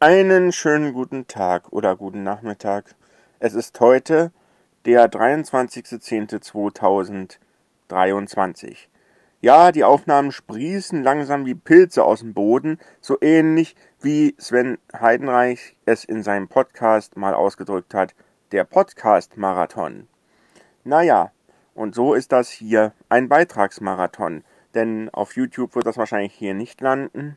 Einen schönen guten Tag oder guten Nachmittag. Es ist heute der 23.10.2023. Ja, die Aufnahmen sprießen langsam wie Pilze aus dem Boden, so ähnlich wie Sven Heidenreich es in seinem Podcast mal ausgedrückt hat, der Podcast-Marathon. Naja, und so ist das hier ein Beitragsmarathon, denn auf YouTube wird das wahrscheinlich hier nicht landen.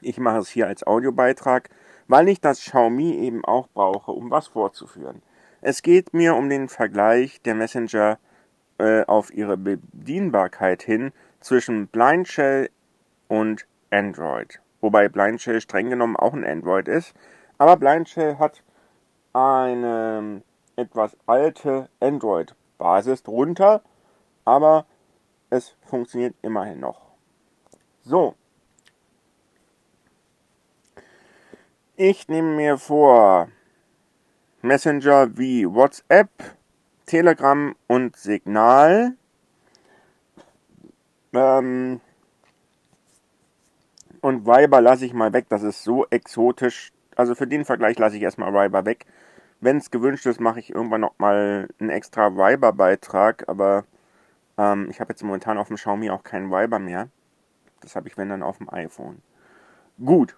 Ich mache es hier als Audiobeitrag, weil ich das Xiaomi eben auch brauche, um was vorzuführen. Es geht mir um den Vergleich der Messenger äh, auf ihre Bedienbarkeit hin zwischen Blind Shell und Android. Wobei Blind Shell streng genommen auch ein Android ist. Aber Blind Shell hat eine etwas alte Android-Basis drunter, aber es funktioniert immerhin noch. So. Ich nehme mir vor, Messenger wie WhatsApp, Telegram und Signal. Ähm, und Viber lasse ich mal weg, das ist so exotisch. Also für den Vergleich lasse ich erstmal Viber weg. Wenn es gewünscht ist, mache ich irgendwann nochmal einen extra Viber-Beitrag, aber ähm, ich habe jetzt momentan auf dem Xiaomi auch keinen Viber mehr. Das habe ich, wenn dann, auf dem iPhone. Gut.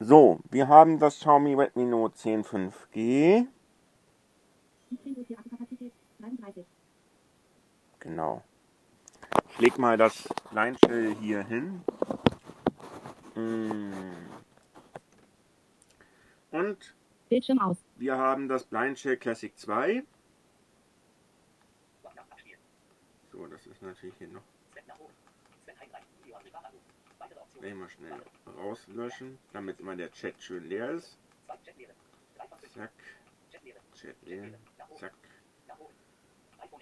So, wir haben das Xiaomi Redmi Note 10 5G. Genau. Ich leg mal das Leinshell hier hin. Mm. Und Bildschirm aus. wir haben das Blindshell Classic 2. So, das ist natürlich hier noch. Will ich mal schnell rauslöschen, damit immer der Chat schön leer ist. Zack. Chat leer. Zack.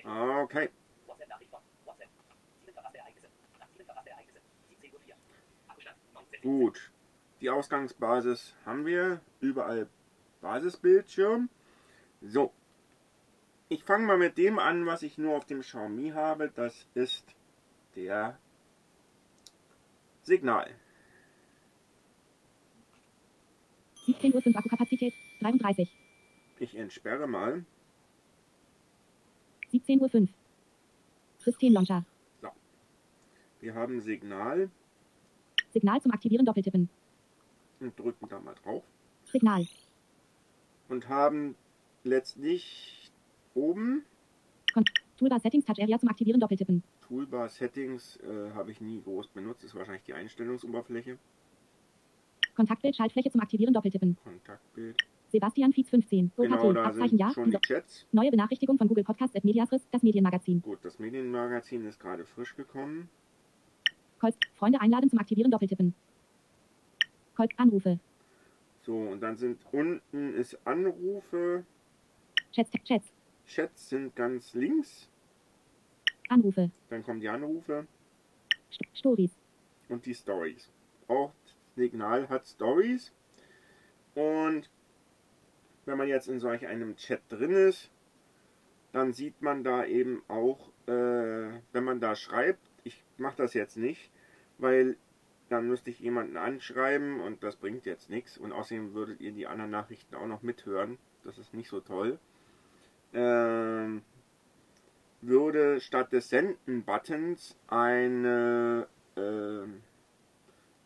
Okay. Gut. Die Ausgangsbasis haben wir. Überall Basisbildschirm. So. Ich fange mal mit dem an, was ich nur auf dem Xiaomi habe. Das ist der Signal. 17 Uhr 5 Akkukapazität 33. Ich entsperre mal. 17 Uhr 5. Systemlauncher. Wir haben Signal Signal zum Aktivieren doppeltippen. und drücken da mal drauf. Signal. Und haben letztlich oben Kon Toolbar Settings Touch Area zum Aktivieren doppeltippen. Toolbar Settings äh, habe ich nie groß benutzt. Ist wahrscheinlich die Einstellungsoberfläche. Kontaktbild Schaltfläche zum Aktivieren doppeltippen. Kontaktbild. Sebastian Fietz 15. OKT. Genau, da Abzeichen ja. schon die? Chats. Neue Benachrichtigung von Google Podcast at Mediasris, das Medienmagazin. Gut, das Medienmagazin ist gerade frisch gekommen. Calls. Freunde einladen zum Aktivieren doppeltippen. Calls. Anrufe. So, und dann sind unten ist Anrufe. Chats. Chats. Chats sind ganz links. Anrufe. Dann kommen die Anrufe St Stories. und die Stories. Auch Signal hat Stories. Und wenn man jetzt in solch einem Chat drin ist, dann sieht man da eben auch, äh, wenn man da schreibt, ich mache das jetzt nicht, weil dann müsste ich jemanden anschreiben und das bringt jetzt nichts. Und außerdem würdet ihr die anderen Nachrichten auch noch mithören. Das ist nicht so toll. Ähm, würde statt des Senden-Buttons eine, ähm,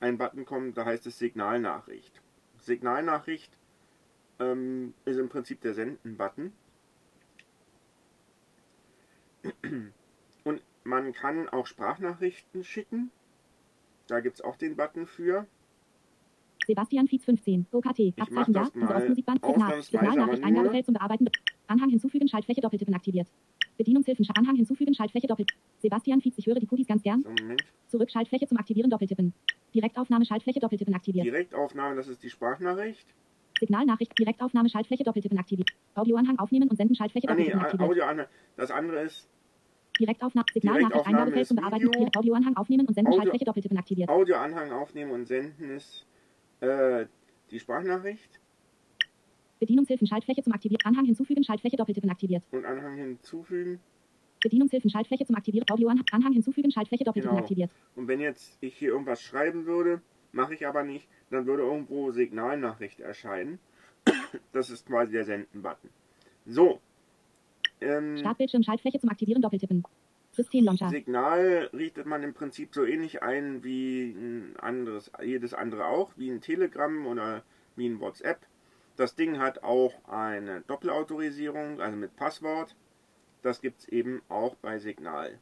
ein Button kommen, da heißt es Signalnachricht. Signalnachricht ähm, ist im Prinzip der Senden-Button. Und man kann auch Sprachnachrichten schicken. Da gibt es auch den Button für. Sebastian Fietz 15. OKT. Abzeichen ja. mal Ostmusikband. Signal. ausnahmsweise, Signalnachricht. Eingabefeld zum Bearbeiten. Anhang hinzufügen. Schaltfläche doppeltippen aktiviert. Bedienungshilfen. Anhang hinzufügen. Schaltfläche doppelt. Sebastian Fietz. Ich höre die Cookies ganz gern. Moment. Zurück. Schaltfläche zum Aktivieren doppeltippen. Direktaufnahme. Schaltfläche doppeltippen aktiviert. Direktaufnahme, das ist die Sprachnachricht. Signalnachricht. Direktaufnahme. Schaltfläche doppeltippen aktiviert. Audioanhang aufnehmen und senden. Schaltfläche Ah nee, doppeltippen aktiviert. Audio an. Das andere ist Direktaufnahme. Signalnachricht. Eingabefeld zum Bearbeiten. Video. Audioanhang aufnehmen und senden. Audio- Schaltfläche doppeltippen aktiviert. Audioanhang aufnehmen und senden ist äh, die Sprachnachricht Bedienungshilfen. Schaltfläche zum Aktivieren. Anhang hinzufügen. Schaltfläche doppeltippen aktiviert. und Anhang hinzufügen. Bedienungshilfen. Schaltfläche zum Aktivieren. Audioanhang. Anhang hinzufügen. Schaltfläche doppeltippen Genau. aktiviert. Und wenn jetzt ich hier irgendwas schreiben würde, Mache ich aber nicht. Dann würde irgendwo Signalnachricht erscheinen. Das ist quasi der Senden-Button. So. Ähm, Startbildschirm Schaltfläche zum Aktivieren doppeltippen. Systemlauncher. Signal richtet man im Prinzip so ähnlich ein wie ein anderes, jedes andere auch, wie ein Telegram oder wie ein WhatsApp. Das Ding hat auch eine Doppelautorisierung, also mit Passwort. Das gibt es eben auch bei Signal.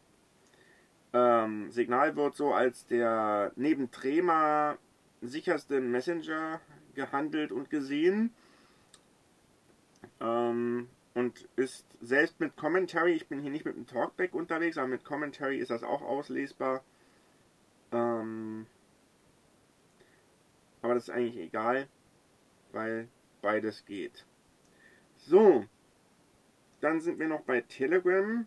Ähm, Signal wird so als der neben Trema sicherste Messenger gehandelt und gesehen. Ähm, und ist selbst mit Commentary, ich bin hier nicht mit dem Talkback unterwegs, aber mit Commentary ist das auch auslesbar. Ähm, aber das ist eigentlich egal, weil beides geht. So, dann sind wir noch bei Telegram.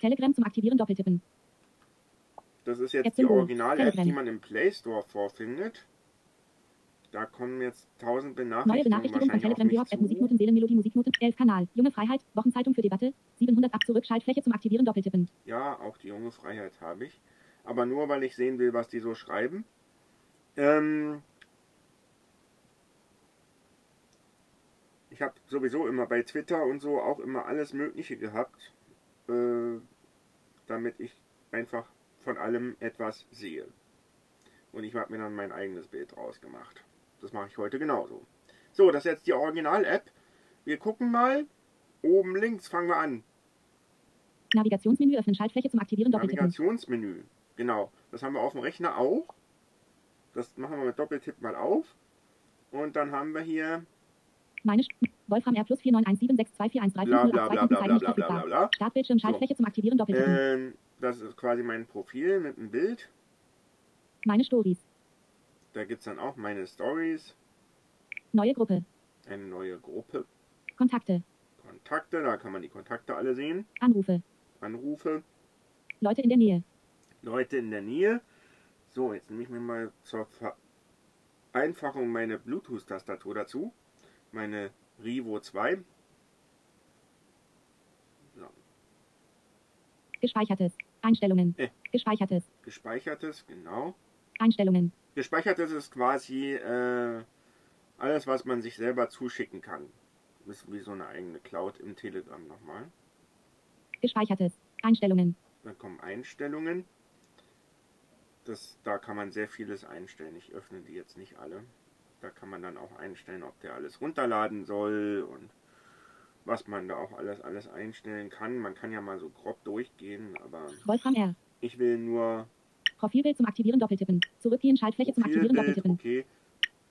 Telegram zum Aktivieren doppeltippen. Das ist jetzt Jetzt die. Original-App, die man im Play Store vorfindet. Da kommen jetzt tausend Neue Benachrichtigungen Benachrichtigung von Telegram Georg App. Musiknoten Seelenmelodie Musiknoten 11 Kanal. Junge Freiheit. Wochenzeitung für Debatte. 700 ab zurück Schaltfläche zum Aktivieren doppeltippen. Ja, auch die junge Freiheit habe ich. Aber nur, weil ich sehen will, was die so schreiben. Ähm ich habe sowieso immer bei Twitter und so auch immer alles Mögliche gehabt, äh, damit ich einfach von allem etwas sehe. Und ich habe mir dann mein eigenes Bild draus gemacht. Das mache ich heute genauso. So, das ist jetzt die Original-App. Wir gucken mal. Oben links fangen wir an. Navigationsmenü öffnen Schaltfläche zum Aktivieren doppeltippen. Navigationsmenü. Genau. Das haben wir auf dem Rechner auch. Das machen wir mit Doppeltipp mal auf. Und dann haben wir hier Meine Sch Wolfram R plus 491762413 bla bla bla bla bla bla bla bla bla. Startbildschirm Schaltfläche zum Aktivieren doppeltippen. Ähm, das ist quasi mein Profil mit einem Bild. Meine Stories. Da gibt es dann auch meine Stories, Neue Gruppe. eine neue Gruppe, Kontakte. Kontakte, da kann man die Kontakte alle sehen, Anrufe. Anrufe, Leute in der Nähe. Leute in der Nähe. So, jetzt nehme ich mir mal zur Vereinfachung meine Bluetooth-Tastatur dazu. Meine Rivo 2. So, Gespeichertes. Einstellungen. Äh. Gespeichertes. gespeichertes, genau. Einstellungen. Gespeichertes ist quasi äh, alles, was man sich selber zuschicken kann. Ist wie so eine eigene Cloud im Telegram nochmal. Gespeichertes. Einstellungen. Dann kommen Einstellungen. Das, da kann man sehr vieles einstellen. Ich öffne die jetzt nicht alle. Da kann man dann auch einstellen, ob der alles runterladen soll und was man da auch alles, alles einstellen kann. Man kann ja mal so grob durchgehen, aber Wolfram R. ich will nur Profilbild zum Aktivieren doppeltippen. Zurückgehen Schaltfläche zum Aktivieren doppeltippen. okay.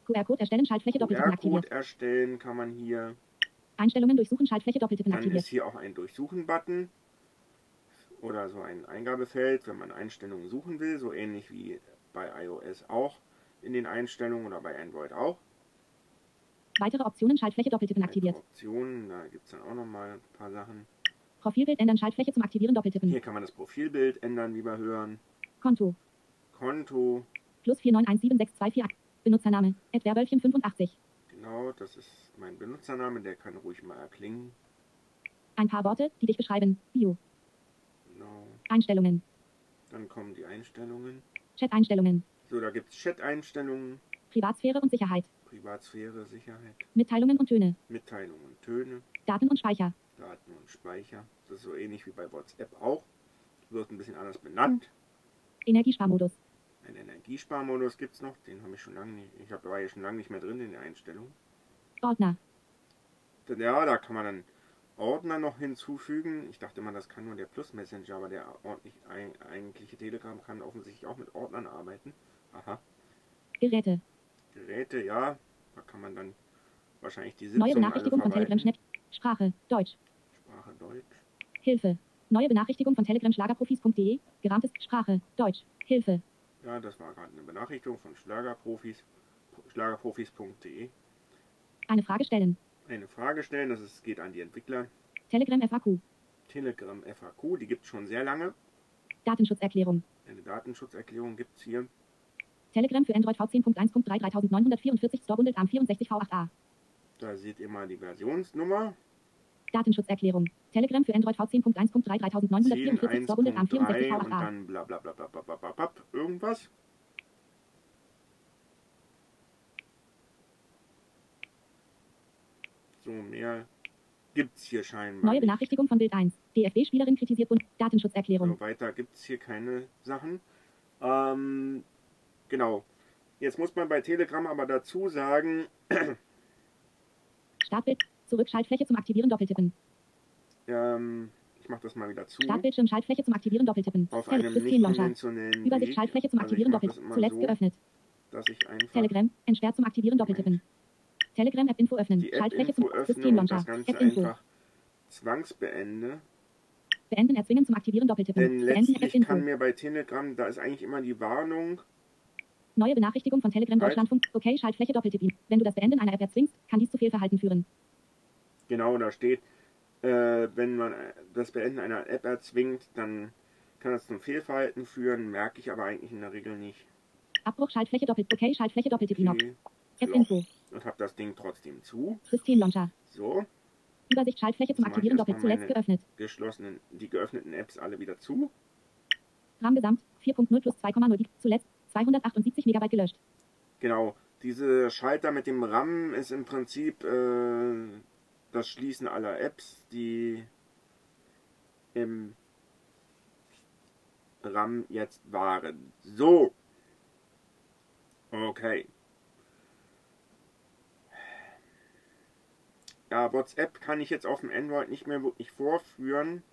QR-Code erstellen Schaltfläche doppeltippen QR-Code aktiviert. erstellen kann man hier. Einstellungen durchsuchen Schaltfläche doppeltippen Dann aktiviert. ist hier auch ein Durchsuchen-Button oder so ein Eingabefeld, wenn man Einstellungen suchen will, so ähnlich wie bei iOS auch in den Einstellungen oder bei Android auch. Weitere Optionen Schaltfläche doppeltippen aktiviert. Optionen, da gibt es dann auch nochmal ein paar Sachen. Profilbild ändern Schaltfläche zum Aktivieren doppeltippen. Hier kann man das Profilbild ändern, wie wir hören. Konto. Konto, Plus 4917624. Benutzername. Edwerbölchen 85. genau, das ist mein Benutzername, der kann ruhig mal erklingen. Ein paar Worte, die dich beschreiben. Bio. Genau. Einstellungen. Dann kommen die Einstellungen. Chat-Einstellungen. So, da gibt es Chat-Einstellungen, Privatsphäre und Sicherheit. Privatsphäre, Sicherheit, Mitteilungen und Töne. Mitteilungen und Töne. Daten und Speicher. Daten und Speicher. Das ist so ähnlich wie bei WhatsApp auch. Wird ein bisschen anders benannt. Energiesparmodus. Ein Energiesparmodus gibt es noch. Den habe ich schon lange nicht. Ich hab, war ja schon lange nicht mehr drin in der Einstellung. Ordner. Ja, da kann man dann Ordner noch hinzufügen. Ich dachte immer, das kann nur der Plus Messenger, aber der ordentlich eigentliche Telegram kann offensichtlich auch mit Ordnern arbeiten. Aha. Geräte. Geräte, ja. Da kann man dann wahrscheinlich die Neue Sitzungen Benachrichtigung von Telegram. Schnitt. Sprache. Deutsch. Sprache Deutsch. Hilfe. Neue Benachrichtigung von Telegram Schlagerprofis.de. Gerahmtes Sprache. Deutsch. Hilfe. Ja, das war gerade eine Benachrichtigung von Schlagerprofis. Schlagerprofis.de. Eine Frage stellen. Eine Frage stellen, das ist, geht an die Entwickler. Telegram FAQ. Telegram FAQ, die gibt es schon sehr lange. Datenschutzerklärung. Eine Datenschutzerklärung gibt es hier. Telegram für Android V10.1.3 3944 Store am 64 V8a. Da seht ihr mal die Versionsnummer. Datenschutzerklärung. Telegram für Android V10.1.3 3944 Store am 64 V8a. Und dann bla bla bla bla bla bla bla, irgendwas. So mehr gibt's hier scheinbar. Neue Benachrichtigung von Bild 1. DFB-Spielerin kritisiert und Datenschutzerklärung. So weiter gibt's hier keine Sachen. Ähm, genau. Jetzt muss man bei Telegram aber dazu sagen, Startbild. Zurück Schaltfläche zum Aktivieren doppeltippen. ähm, ich mache das mal wieder zu. Startbildschirm Schaltfläche zum Aktivieren doppeltippen. Auf Tele- einem nicht Systemlauncher. konventionellen Übersicht Weg. Schaltfläche zum Also Aktivieren mach doppelt. das immer Zuletzt so, geöffnet. Dass ich einfach Telegram. Entsperrt zum Aktivieren doppeltippen. Telegram App Info öffnen. die Schaltfläche zum App-Info öffne und Systemlauncher. App Info. einfach zwangsbeende. Beenden erzwingen zum Aktivieren doppeltippen. Denn Beenden App letztlich Info. kann mir bei Telegram, da ist eigentlich immer die Warnung, Neue Benachrichtigung von Telegram. Deutschlandfunk. Okay, Schaltfläche doppeltippen. Wenn du das Beenden einer App erzwingst, kann dies zu Fehlverhalten führen. genau da steht, äh, wenn man das Beenden einer App erzwingt, dann kann das zum Fehlverhalten führen, merke ich aber eigentlich in der Regel nicht. Abbruch Schaltfläche doppelt. Okay, Schaltfläche doppeltippen. Okay, App Loch. Info. und habe das Ding trotzdem zu. Systemlauncher. So, Übersicht Schaltfläche zum Aktivieren doppelt. Zuletzt geöffnet. geschlossenen, die geöffneten Apps alle wieder zu. RAM Gesamt 4.0 plus 2,0. Die- Zuletzt 278 Megabyte gelöscht. Genau, diese Schalter mit dem RAM ist im Prinzip äh, das Schließen aller Apps, die im RAM jetzt waren. So. Okay. Ja, WhatsApp kann ich jetzt auf dem Android nicht mehr wirklich vorführen.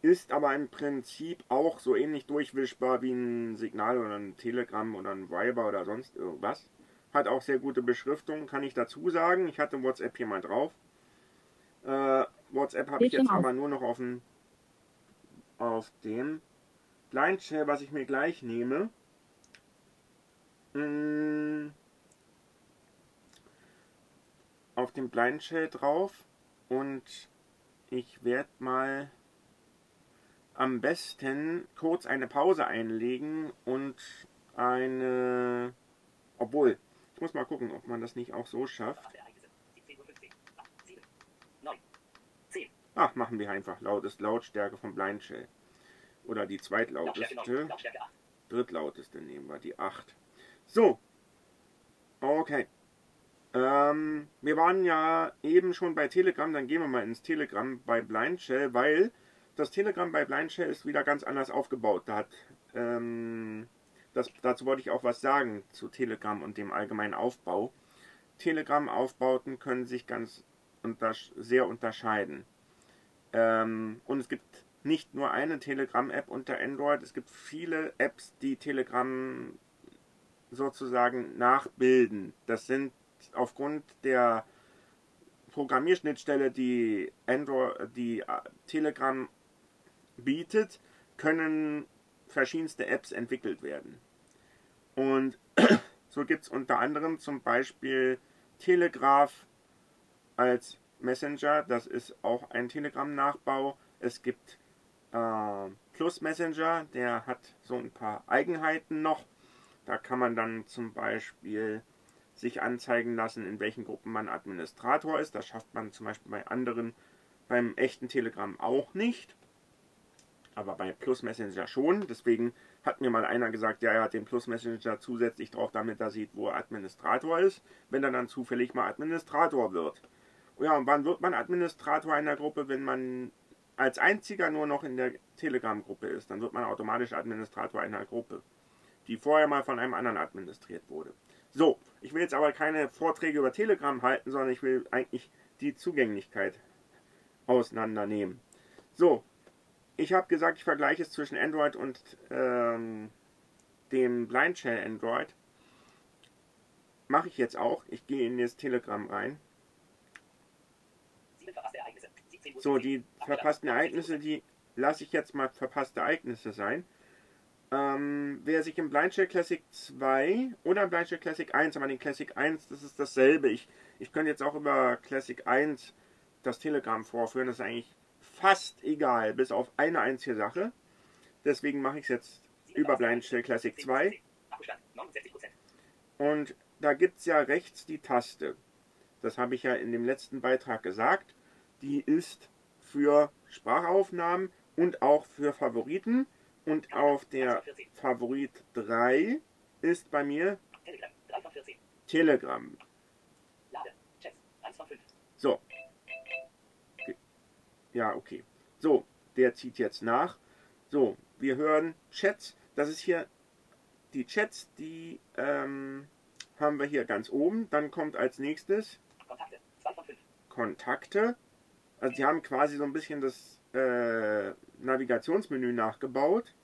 Ist aber im Prinzip auch so ähnlich durchwischbar wie ein Signal oder ein Telegram oder ein Viber oder sonst irgendwas. Hat auch sehr gute Beschriftung, kann ich dazu sagen. Ich hatte WhatsApp hier mal drauf. Äh, WhatsApp habe ich jetzt aus. aber nur noch auf dem, auf dem Blind Share, was ich mir gleich nehme. Mm, auf dem Blind Shell drauf und ich werde mal am besten kurz eine Pause einlegen und eine. Obwohl, ich muss mal gucken, ob man das nicht auch so schafft. Ach, machen wir einfach lautest Lautstärke vom Blind Shell. Oder die zweitlauteste. Drittlauteste nehmen wir, die 8. So. Okay. Ähm, wir waren ja eben schon bei Telegram, dann gehen wir mal ins Telegram bei Blind Shell, weil das Telegram bei Blind Shell ist wieder ganz anders aufgebaut. Da hat, ähm, das, dazu wollte ich auch was sagen zu Telegram und dem allgemeinen Aufbau. Telegram-Aufbauten können sich ganz untersch sehr unterscheiden. Ähm, und es gibt nicht nur eine Telegram-App unter Android, es gibt viele Apps, die Telegram sozusagen nachbilden. Das sind aufgrund der Programmierschnittstelle, die Android, die äh, Telegram bietet, können verschiedenste Apps entwickelt werden. Und so gibt es unter anderem zum Beispiel Telegraph als Messenger, das ist auch ein Telegram-Nachbau. Es gibt äh, Plus Messenger, der hat so ein paar Eigenheiten noch. Da kann man dann zum Beispiel sich anzeigen lassen, in welchen Gruppen man Administrator ist. Das schafft man zum Beispiel bei anderen, beim echten Telegram auch nicht. Aber bei Plus Messenger schon. Deswegen hat mir mal einer gesagt, ja, er hat den Plus Messenger zusätzlich drauf, damit er sieht, wo er Administrator ist, wenn er dann zufällig mal Administrator wird. Ja, und wann wird man Administrator einer Gruppe, wenn man als einziger nur noch in der Telegram-Gruppe ist? Dann wird man automatisch Administrator einer Gruppe, die vorher mal von einem anderen administriert wurde. So, ich will jetzt aber keine Vorträge über Telegram halten, sondern ich will eigentlich die Zugänglichkeit auseinandernehmen. So, ich habe gesagt, ich vergleiche es zwischen Android und ähm, dem Blind Shell Android. Mache ich jetzt auch. Ich gehe in das Telegram rein. So, die verpassten Ereignisse, die lasse ich jetzt mal verpasste Ereignisse sein. Ähm, wer sich im Blind Shell Classic 2 oder im Blind Shell Classic 1, aber den Classic 1, das ist dasselbe. Ich, ich könnte jetzt auch über Classic 1 das Telegram vorführen. Das ist eigentlich fast egal, bis auf eine einzige Sache. Deswegen mache ich es jetzt über Blind Shell Classic 2. Und da gibt es ja rechts die Taste. Das habe ich ja in dem letzten Beitrag gesagt. Die ist für Sprachaufnahmen und auch für Favoriten. Und auf der Favorit 3 ist bei mir Telegram. So. Ja, okay. So, der zieht jetzt nach. So, wir hören Chats. Das ist hier die Chats, die ähm, haben wir hier ganz oben. Dann kommt als nächstes Kontakte. 2 von 5. Kontakte. Also die haben quasi so ein bisschen das äh, Navigationsmenü nachgebaut.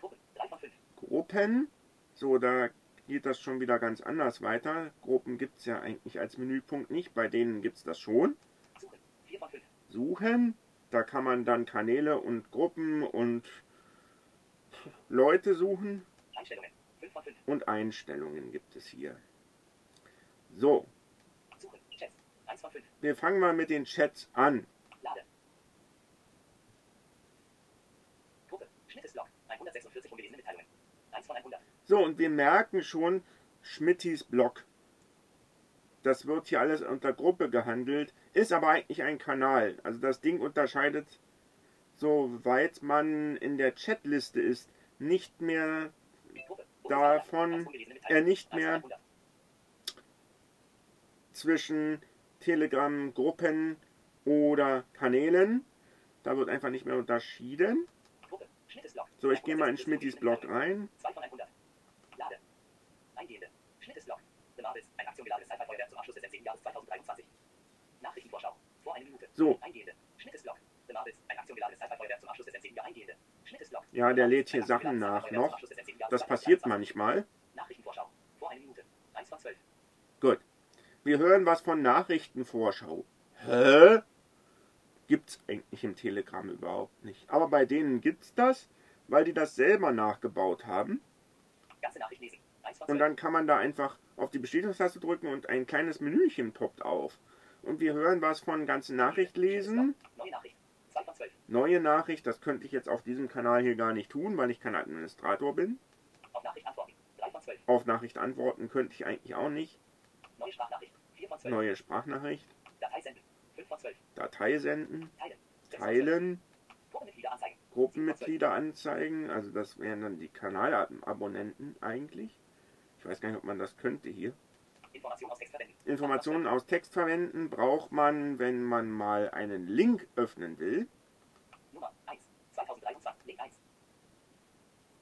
Gruppen. 3 von 5. Gruppen. So, da geht das schon wieder ganz anders weiter. Gruppen gibt es ja eigentlich als Menüpunkt nicht. Bei denen gibt es das schon. Suchen. 4 von 5. Suchen. Da kann man dann Kanäle und Gruppen und Leute suchen. Einstellungen. 5 von 5. Und Einstellungen gibt es hier. So, Suchen. Chats. 1 von 5. wir fangen mal mit den Chats an. Lade. Gruppe. Schnittesblock. 146 ungelesene Mitteilungen. 1 von 100. So, und wir merken schon Schmittis Blog. Das wird hier alles unter Gruppe gehandelt, ist aber eigentlich ein Kanal. Also das Ding unterscheidet, soweit man in der Chatliste ist, nicht mehr. Davon Mitteilungen. nicht 1 von mehr 100. zwischen Telegram, Gruppen oder Kanälen. Da wird einfach nicht mehr unterschieden. So, ich gehe mal in Schmittis Blog rein. 2 von 100. Lade. Eingehende. Schnittesblock. The Marbles. Ein aktiongeladenes Sci-Fi-Feuerwerk zum Abschluss des N7 Jahres 2023. Nachrichtenvorschau. Vor einer Minute. So. Eingehende. Schnittesblock. The Marbles. Ein aktiongeladenes Sci-Fi-Feuerwerk zum Abschluss des N7 Jahres. Eingehende. Schnittesblock. Ja, der lädt hier Sachen nach noch. Abschluss des N7 Jahres Das passiert 2023. manchmal. Nachrichtenvorschau. Vor einer Minute. 1 von 12. Gut. Wir hören was von Nachrichtenvorschau. Hä? Gibt's eigentlich im Telegram überhaupt nicht. Aber bei denen gibt's das, weil die das selber nachgebaut haben. Ganze Nachricht lesen. 1 von Und 12. dann kann man da einfach auf die Bestätigungstaste drücken und ein kleines Menüchen poppt auf. Und wir hören was von ganze Nachricht lesen. Neue Nachricht. 2 von 12. Neue Nachricht, das könnte ich jetzt auf diesem Kanal hier gar nicht tun, weil ich kein Administrator bin. Auf Nachricht antworten. 3 von 12. Auf Nachricht antworten könnte ich eigentlich auch nicht. Neue Sprachnachricht. 4 von 12. Neue Sprachnachricht, Datei senden. 5 von 12. Datei senden, Teilen. 6 von 12. teilen, Gruppenmitglieder anzeigen. Gruppenmitglieder anzeigen. Also das wären dann die Kanalabonnenten eigentlich. Ich weiß gar nicht, ob man das könnte hier. Informationen aus Text verwenden. Informationen aus Text verwenden braucht man, wenn man mal einen Link öffnen will. Nummer 1. 2023. Link 1.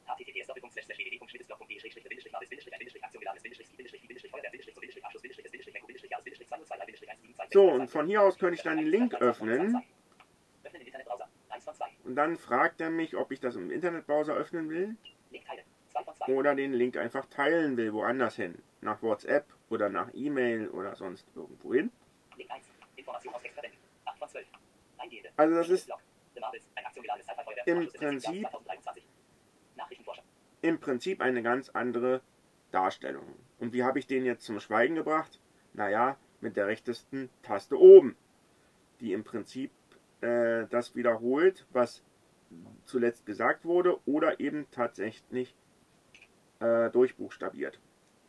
https www.schnittesblog.de schrägstrich bindestrich Marbles bindestrich ein bindestrich Aktion geladenes bindestrich bindestrich bindestrich Feuerwehr bindestrich zum bindestrich Abschluss bindestrich bindestrich Enko bindestrich Jahres bindestrich 202 bindestrich 172 So, und von hier aus könnte ich dann den Link öffnen. Öffnen den Internetbrowser. 1 von 2. Und dann fragt er mich, ob ich das im Internetbrowser öffnen will Link teilen. 2 von 2. oder den Link einfach teilen will, woanders hin. Nach WhatsApp oder nach E-Mail oder sonst irgendwo hin. Link 1. Information aus Text verwenden. 8 von 12. Eingehende. Also das ist Im Prinzip- 2023. Nachrichtenvorschau. im Prinzip eine ganz andere Darstellung. Und wie habe ich den jetzt zum Schweigen gebracht? Naja, mit der rechtesten Taste oben, die im Prinzip äh, das wiederholt, was zuletzt gesagt wurde oder eben tatsächlich äh, durchbuchstabiert.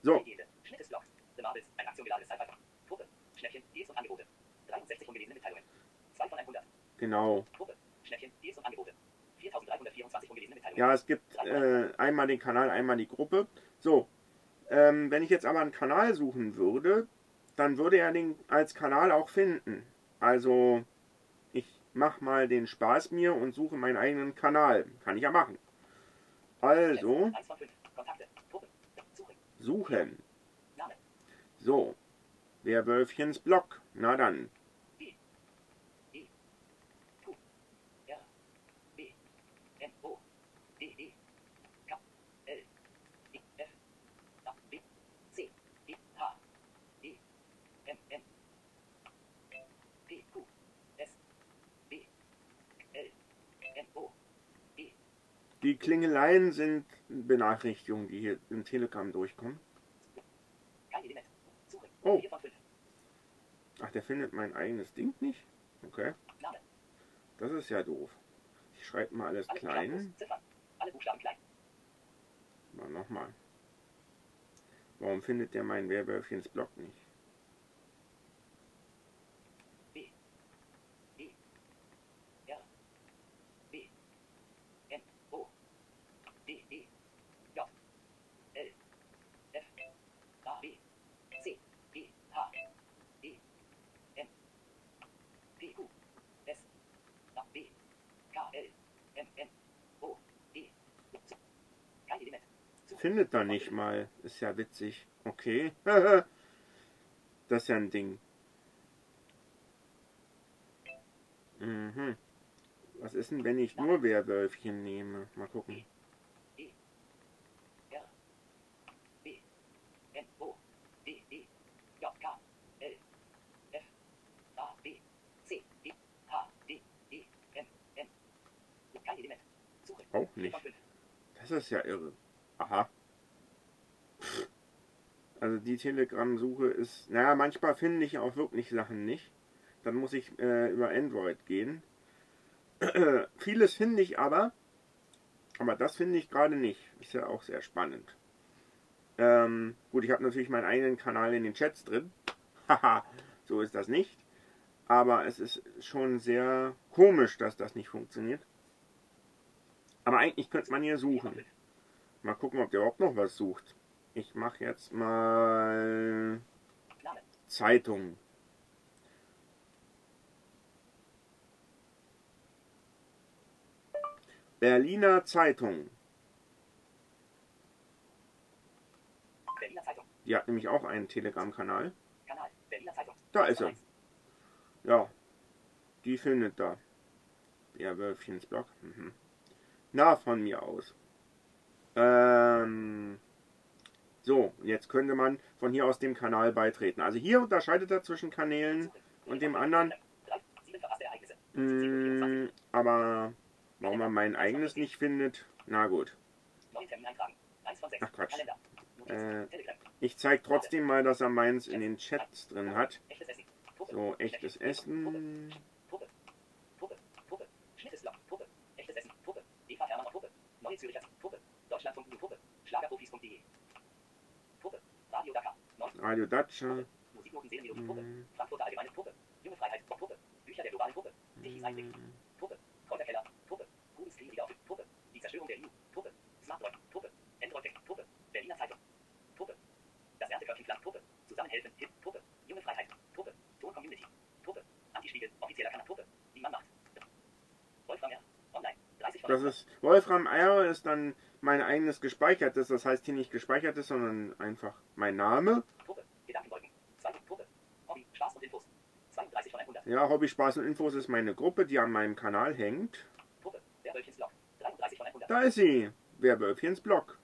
So. Schnittesblog. The Marbles. Ein Aktion Sci-Fi. Gruppe. Schnäppchen. Deals und Angebote. 63 ungelesene Mitteilungen. 2 von 100. genau. Gruppe. Schnäppchen. Deals und Angebote. 4324 ungelesene Mitteilungen. Ja, es gibt äh, einmal den Kanal, einmal die Gruppe. So, ähm, wenn ich jetzt aber einen Kanal suchen würde, dann würde er den als Kanal auch finden. Also, ich mache mal den Spaß mir und suche meinen eigenen Kanal. Kann ich ja machen. Also, 1 von 5. Kontakte. Gruppe. Suchen. So, Werwölfchens Blog. Na dann. Die Klingeleien sind Benachrichtigungen, die hier im Telegram durchkommen. Oh. 4 von 5. Ach, der findet mein eigenes Ding nicht? Okay. Das ist ja doof. Ich schreibe mal alles klein. Mal nochmal. Warum findet der mein Werwölfchens Blog nicht? Findet da nicht mal. Ist ja witzig. Okay. das ist ja ein Ding. Mhm. Was ist denn, wenn ich nur Werwölfchen nehme? Mal gucken. Auch nicht. Das ist ja irre. Aha. Also die Telegram-Suche ist, naja, manchmal finde ich auch wirklich Sachen nicht. Dann muss ich äh, über Android gehen. Vieles finde ich aber, aber das finde ich gerade nicht. Ist ja auch sehr spannend. Ähm, gut, ich habe natürlich meinen eigenen Kanal in den Chats drin. Haha, so ist das nicht. Aber es ist schon sehr komisch, dass das nicht funktioniert. Aber eigentlich könnte man hier suchen. Mal gucken, ob der überhaupt noch was sucht. Ich mache jetzt mal. Zeitung. Berliner Zeitung. Berliner Zeitung. Die hat nämlich auch einen Telegram-Kanal. Kanal. Berliner Zeitung. Da ist er. Ja, die findet da. Ja, Wölfchens Blog. Mhm. Na, von mir aus. Ähm, so, jetzt könnte man von hier aus dem Kanal beitreten. Also hier unterscheidet er zwischen Kanälen und dem anderen. Ereignisse. Mm, aber warum man mein eigenes nicht findet, na gut. Ach, Quatsch. Äh. Ich zeige trotzdem mal, dass er meins in den Chats drin hat. So, echtes. Essen. Puppe. Puppe. Puppe. Schnittesblock. Puppe. Echtes Essen. Puppe. Neue Züricher. Deutschland.de. Puppe. Schlagerprofis.de. Puppe. Radio Dakar. Radio Dacia. Musiknoten Serienmelodie. Puppe. Mm, Frankfurter Allgemeine Puppe. Junge Freiheit. Puppe. Bücher der globalen Puppe. Tichys Einblick. Puppe. Kräuterkeller. Puppe. Gutes Krieg wieder auf. Puppe. Die Zerstörung der EU. Puppe. Smartboy. Puppe. Android. Puppe. Berliner Zeitung. Puppe. Das Erntekörbchen Flamm. Puppe. Zusammenhelfen. Hip. Puppe. Junge Freiheit. Puppe. Ton Community. Puppe. Antispiegel. Offizieller Kanal. Puppe. Die man macht. Wolfram R. Online. 30 von Das ist Wolfram R ist dann mein eigenes gespeichertes. Das heißt hier nicht gespeichertes, sondern einfach mein Name. Puppe. Gedankenwolken. 2. Puppe. Hobby. Spaß und Infos. 32 von 100. Ja, Hobby, Spaß und Infos ist meine Gruppe, die an meinem Kanal hängt. Puppe. Der Wölfchens Blog. 33 von 100. Da ist sie. Werwölfchens Blog.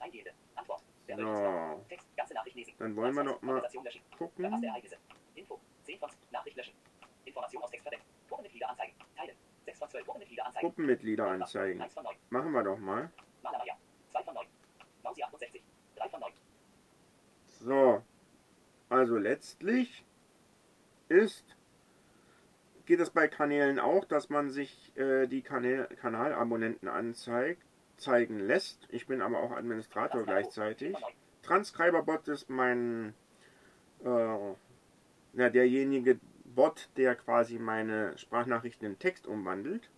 Eingehende. Antwort. Der Wölfchens Blog. So, Text. Ganze Nachricht lesen. dann wollen wir noch mal gucken. Info. 10 von Nachricht löschen. Information aus Text verwenden. Gruppenmitglieder anzeigen. Teilen. 6 von 12 Gruppenmitglieder anzeigen. Gruppenmitglieder anzeigen. 1 von 9. Machen wir doch mal. Malermeier. 2 von 9. Mausi 68. 3 von 9. So, also letztlich ist, geht es bei Kanälen auch, dass man sich äh, die Kanalabonnenten anzeigt, zeigen lässt. Ich bin aber auch Administrator gleichzeitig. Von 9. Transcriberbot ist mein, äh, ja, derjenige Bot, der quasi meine Sprachnachrichten in Text umwandelt.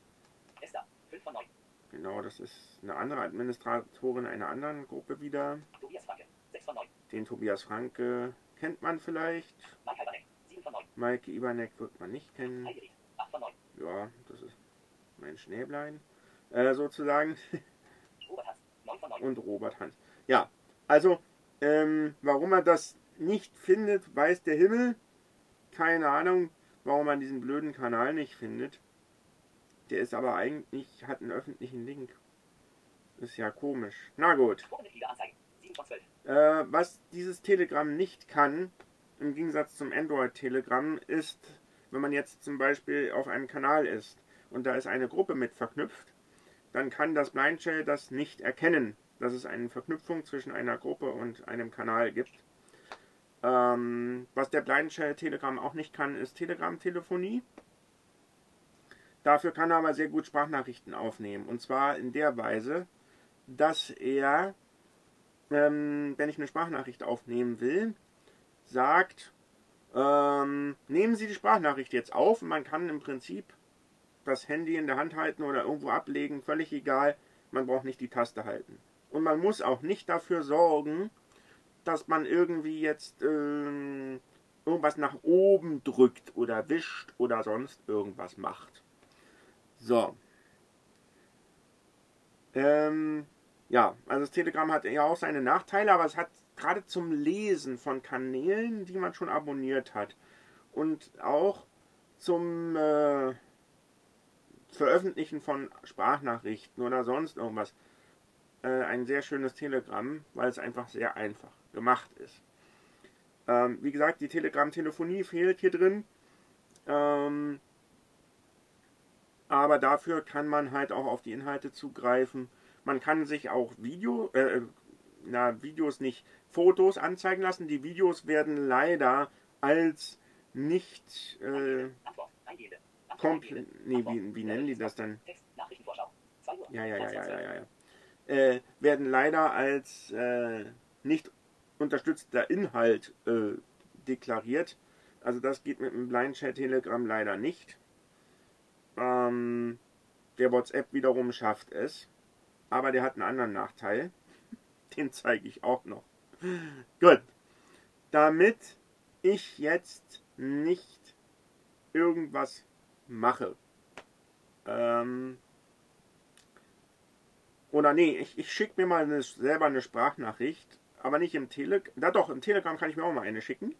Esther. 5 von 9. Genau, das ist eine andere Administratorin einer anderen Gruppe wieder. Tobias Franke. 6 von 9. Den Tobias Franke kennt man vielleicht. Mike Halberneck. 7 von 9. Maike Ibanek wird man nicht kennen. Heideried. 8 von 9. Ja, das ist mein Schnäblein, äh, sozusagen. Robert Hans. 9 von 9. Und Robert Hans. Ja, also, ähm, warum er das nicht findet, weiß der Himmel. Keine Ahnung, warum man diesen blöden Kanal nicht findet. Der ist aber eigentlich, hat einen öffentlichen Link. Ist ja komisch. Na gut. Gruppenmitglieder anzeigen. 7 von 12. Äh, was dieses Telegram nicht kann, im Gegensatz zum Android-Telegram, ist, wenn man jetzt zum Beispiel auf einem Kanal ist und da ist eine Gruppe mit verknüpft, dann kann das Blind Shell das nicht erkennen, dass es eine Verknüpfung zwischen einer Gruppe und einem Kanal gibt. Ähm, was der Blind Shell Telegram auch nicht kann, ist Telegram-Telefonie. Dafür kann er aber sehr gut Sprachnachrichten aufnehmen. Und zwar in der Weise, dass er ähm, wenn ich eine Sprachnachricht aufnehmen will, sagt, ähm, nehmen Sie die Sprachnachricht jetzt auf und man kann im Prinzip das Handy in der Hand halten oder irgendwo ablegen, völlig egal, man braucht nicht die Taste halten. Und man muss auch nicht dafür sorgen, dass man irgendwie jetzt ähm, irgendwas nach oben drückt oder wischt oder sonst irgendwas macht. So. Ähm, Ja, also das Telegram hat ja auch seine Nachteile, aber es hat gerade zum Lesen von Kanälen, die man schon abonniert hat und auch zum äh, Veröffentlichen von Sprachnachrichten oder sonst irgendwas äh, ein sehr schönes Telegram, weil es einfach sehr einfach gemacht ist. Ähm, wie gesagt, die Telegram-Telefonie fehlt hier drin. Ähm, aber dafür kann man halt auch auf die Inhalte zugreifen. Man kann sich auch Video, äh, na, Videos nicht, Fotos anzeigen lassen. Die Videos werden leider als nicht äh, komplett. Nee, wie, wie nennen die das dann? Text. Nachrichtenvorschau. 2 Uhr. Ja, ja, ja, ja, 19. ja, ja. ja. Äh, werden leider als äh, nicht unterstützter Inhalt äh, deklariert. Also das geht mit dem Blind Chat Telegram leider nicht. Ähm, der WhatsApp wiederum schafft es. Aber der hat einen anderen Nachteil. Den zeige ich auch noch. Gut. Damit ich jetzt nicht irgendwas mache. Ähm, oder nee, ich, ich schicke mir mal eine, selber eine Sprachnachricht, aber nicht im Telegram. Da doch, im Telegram kann ich mir auch mal eine schicken.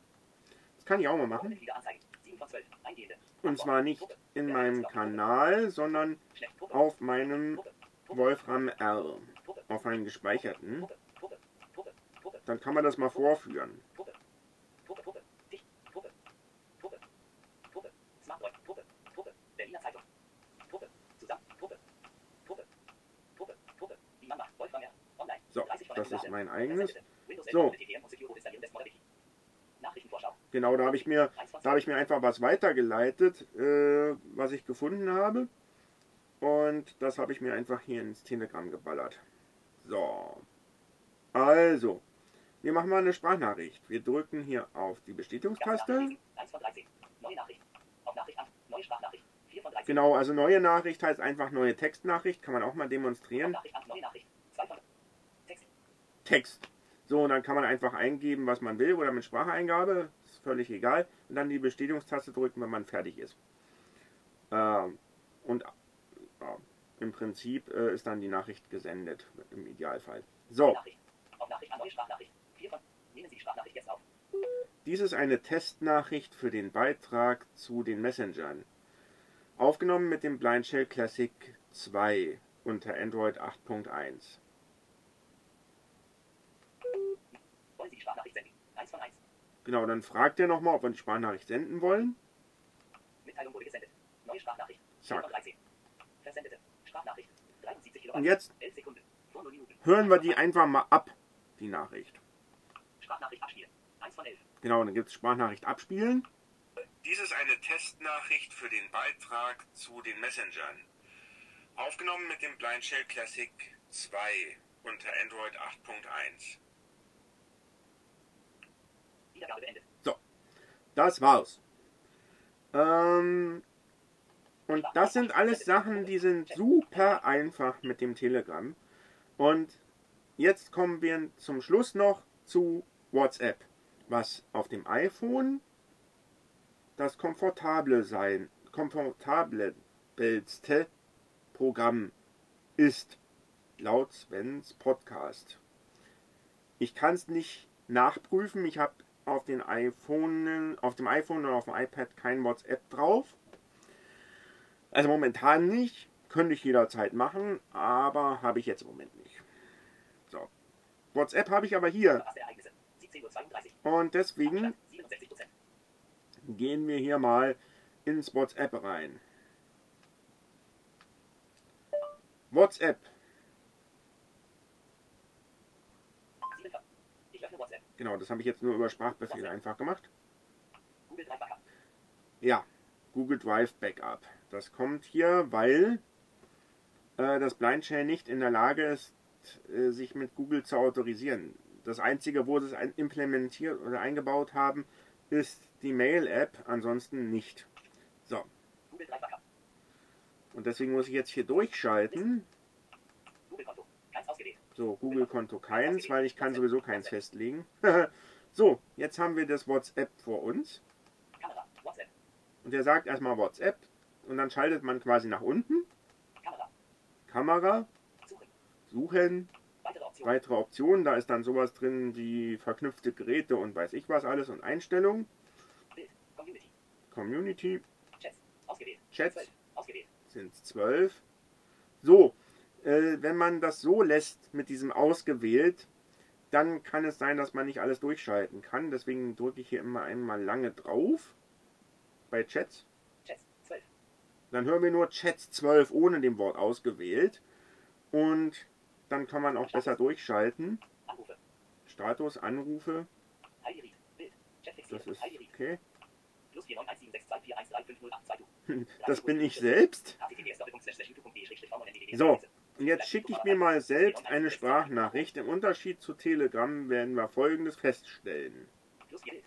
Das kann ich auch mal machen. Mitglieder anzeigen. 7 von 12. Eingehende. Und zwar nicht in meinem? Kanal, sondern auf meinem. Wolfram R. Auf einem gespeicherten. Dann kann man das mal vorführen. So, 30 von das ist 100. mein eigenes. So. 11 TTM und Secure installieren des Model Nachrichtenvorschau. Genau, da habe ich mir 1 von Da habe ich mir einfach was weitergeleitet, äh, was ich gefunden habe. Und das habe ich mir einfach hier ins Telegram geballert. So. Also. Wir machen mal eine Sprachnachricht. Wir drücken hier auf die Bestätigungstaste. 1 von 13. Neue Nachricht. Auf Nachricht an. Neue Sprachnachricht. 4 von 13. Genau, also neue Nachricht heißt einfach neue Textnachricht. Kann man auch mal demonstrieren. Nachricht an. Neue Nachricht. 2 von Text. So, und dann kann man einfach eingeben, was man will oder mit Spracheingabe. Ist völlig egal. Und dann die Bestätigungstaste drücken, wenn man fertig ist. Ähm, und ja, im Prinzip äh, ist dann die Nachricht gesendet, im Idealfall. So, Nachricht. Auf Nachricht an. Neue Sprachnachricht. 4 von. Nehmen Sie die Sprachnachricht jetzt auf. dies ist eine Testnachricht für den Beitrag zu den Messengern. Aufgenommen mit dem Blind Shell Classic 2 unter Android 8.1. Wollen Sie die Sprachnachricht senden? 1 von 1. Genau, dann fragt er nochmal, ob wir die Sprachnachricht senden wollen. Mitteilung wurde gesendet. Neue Sprachnachricht. 4 Zack. von 13. Versendete. Sprachnachricht. 73 Kilobyte. Und jetzt 11 Sekunden. Vor 0 Minuten. hören wir die einfach mal ab, die Nachricht. Sprachnachricht abspielen. 1 von 11. Genau, dann gibt es Sprachnachricht abspielen. Dies ist eine Testnachricht für den Beitrag zu den Messengern. Aufgenommen mit dem Blind Shell Classic 2 unter Android 8.1. Beendet. Das war's. Ähm, und das sind alles Sachen, die sind super einfach mit dem Telegram. Und jetzt kommen wir zum Schluss noch zu WhatsApp, was auf dem iPhone das komfortable sein, komfortabelste Programm ist, laut Svens Podcast. Ich kann es nicht nachprüfen. Ich habe auf den iPhone, auf dem iPhone oder auf dem iPad kein WhatsApp drauf. Also momentan nicht. Könnte ich jederzeit machen, aber habe ich jetzt im Moment nicht. So. WhatsApp habe ich aber hier. Verfasste Ereignisse. 17.32 Uhr. Und deswegen 67 Prozent. gehen wir hier mal ins WhatsApp rein. WhatsApp. 7 Ich öffne WhatsApp. Genau, das habe ich jetzt nur über Sprachbefehle einfach gemacht. Ja, Google Drive Backup. Das kommt hier, weil äh, das Blind nicht in der Lage ist, äh, sich mit Google zu autorisieren. Das einzige, wo sie es implementiert oder eingebaut haben, ist die Mail-App, ansonsten nicht. So, und deswegen muss ich jetzt hier durchschalten. Google Konto. Keins ausgewählt. So, Google-Konto keins, weil ich kann sowieso keins festlegen. so, jetzt haben wir das WhatsApp vor uns. Und der sagt erstmal WhatsApp und dann schaltet man quasi nach unten. Kamera. Suchen. Weitere Optionen. Da ist dann sowas drin wie verknüpfte Geräte und weiß ich was alles und Einstellungen. Community. Chats. Ausgewählt. Chats. 12. Ausgewählt. sind es 12. So, wenn man das so lässt mit diesem ausgewählt, dann kann es sein, dass man nicht alles durchschalten kann. Deswegen drücke ich hier immer einmal lange drauf bei Chats. Chats. 12. Dann hören wir nur Chats 12 ohne dem Wort ausgewählt. Und dann kann man auch besser durchschalten. Anrufe. Status, Anrufe, das ist okay. Plus 4917624135082. Das bin ich selbst. https://youtube.de/v9ndd. So, jetzt schicke ich mir mal selbst eine Sprachnachricht. Im Unterschied zu Telegram werden wir Folgendes feststellen. Plus 4 Bild.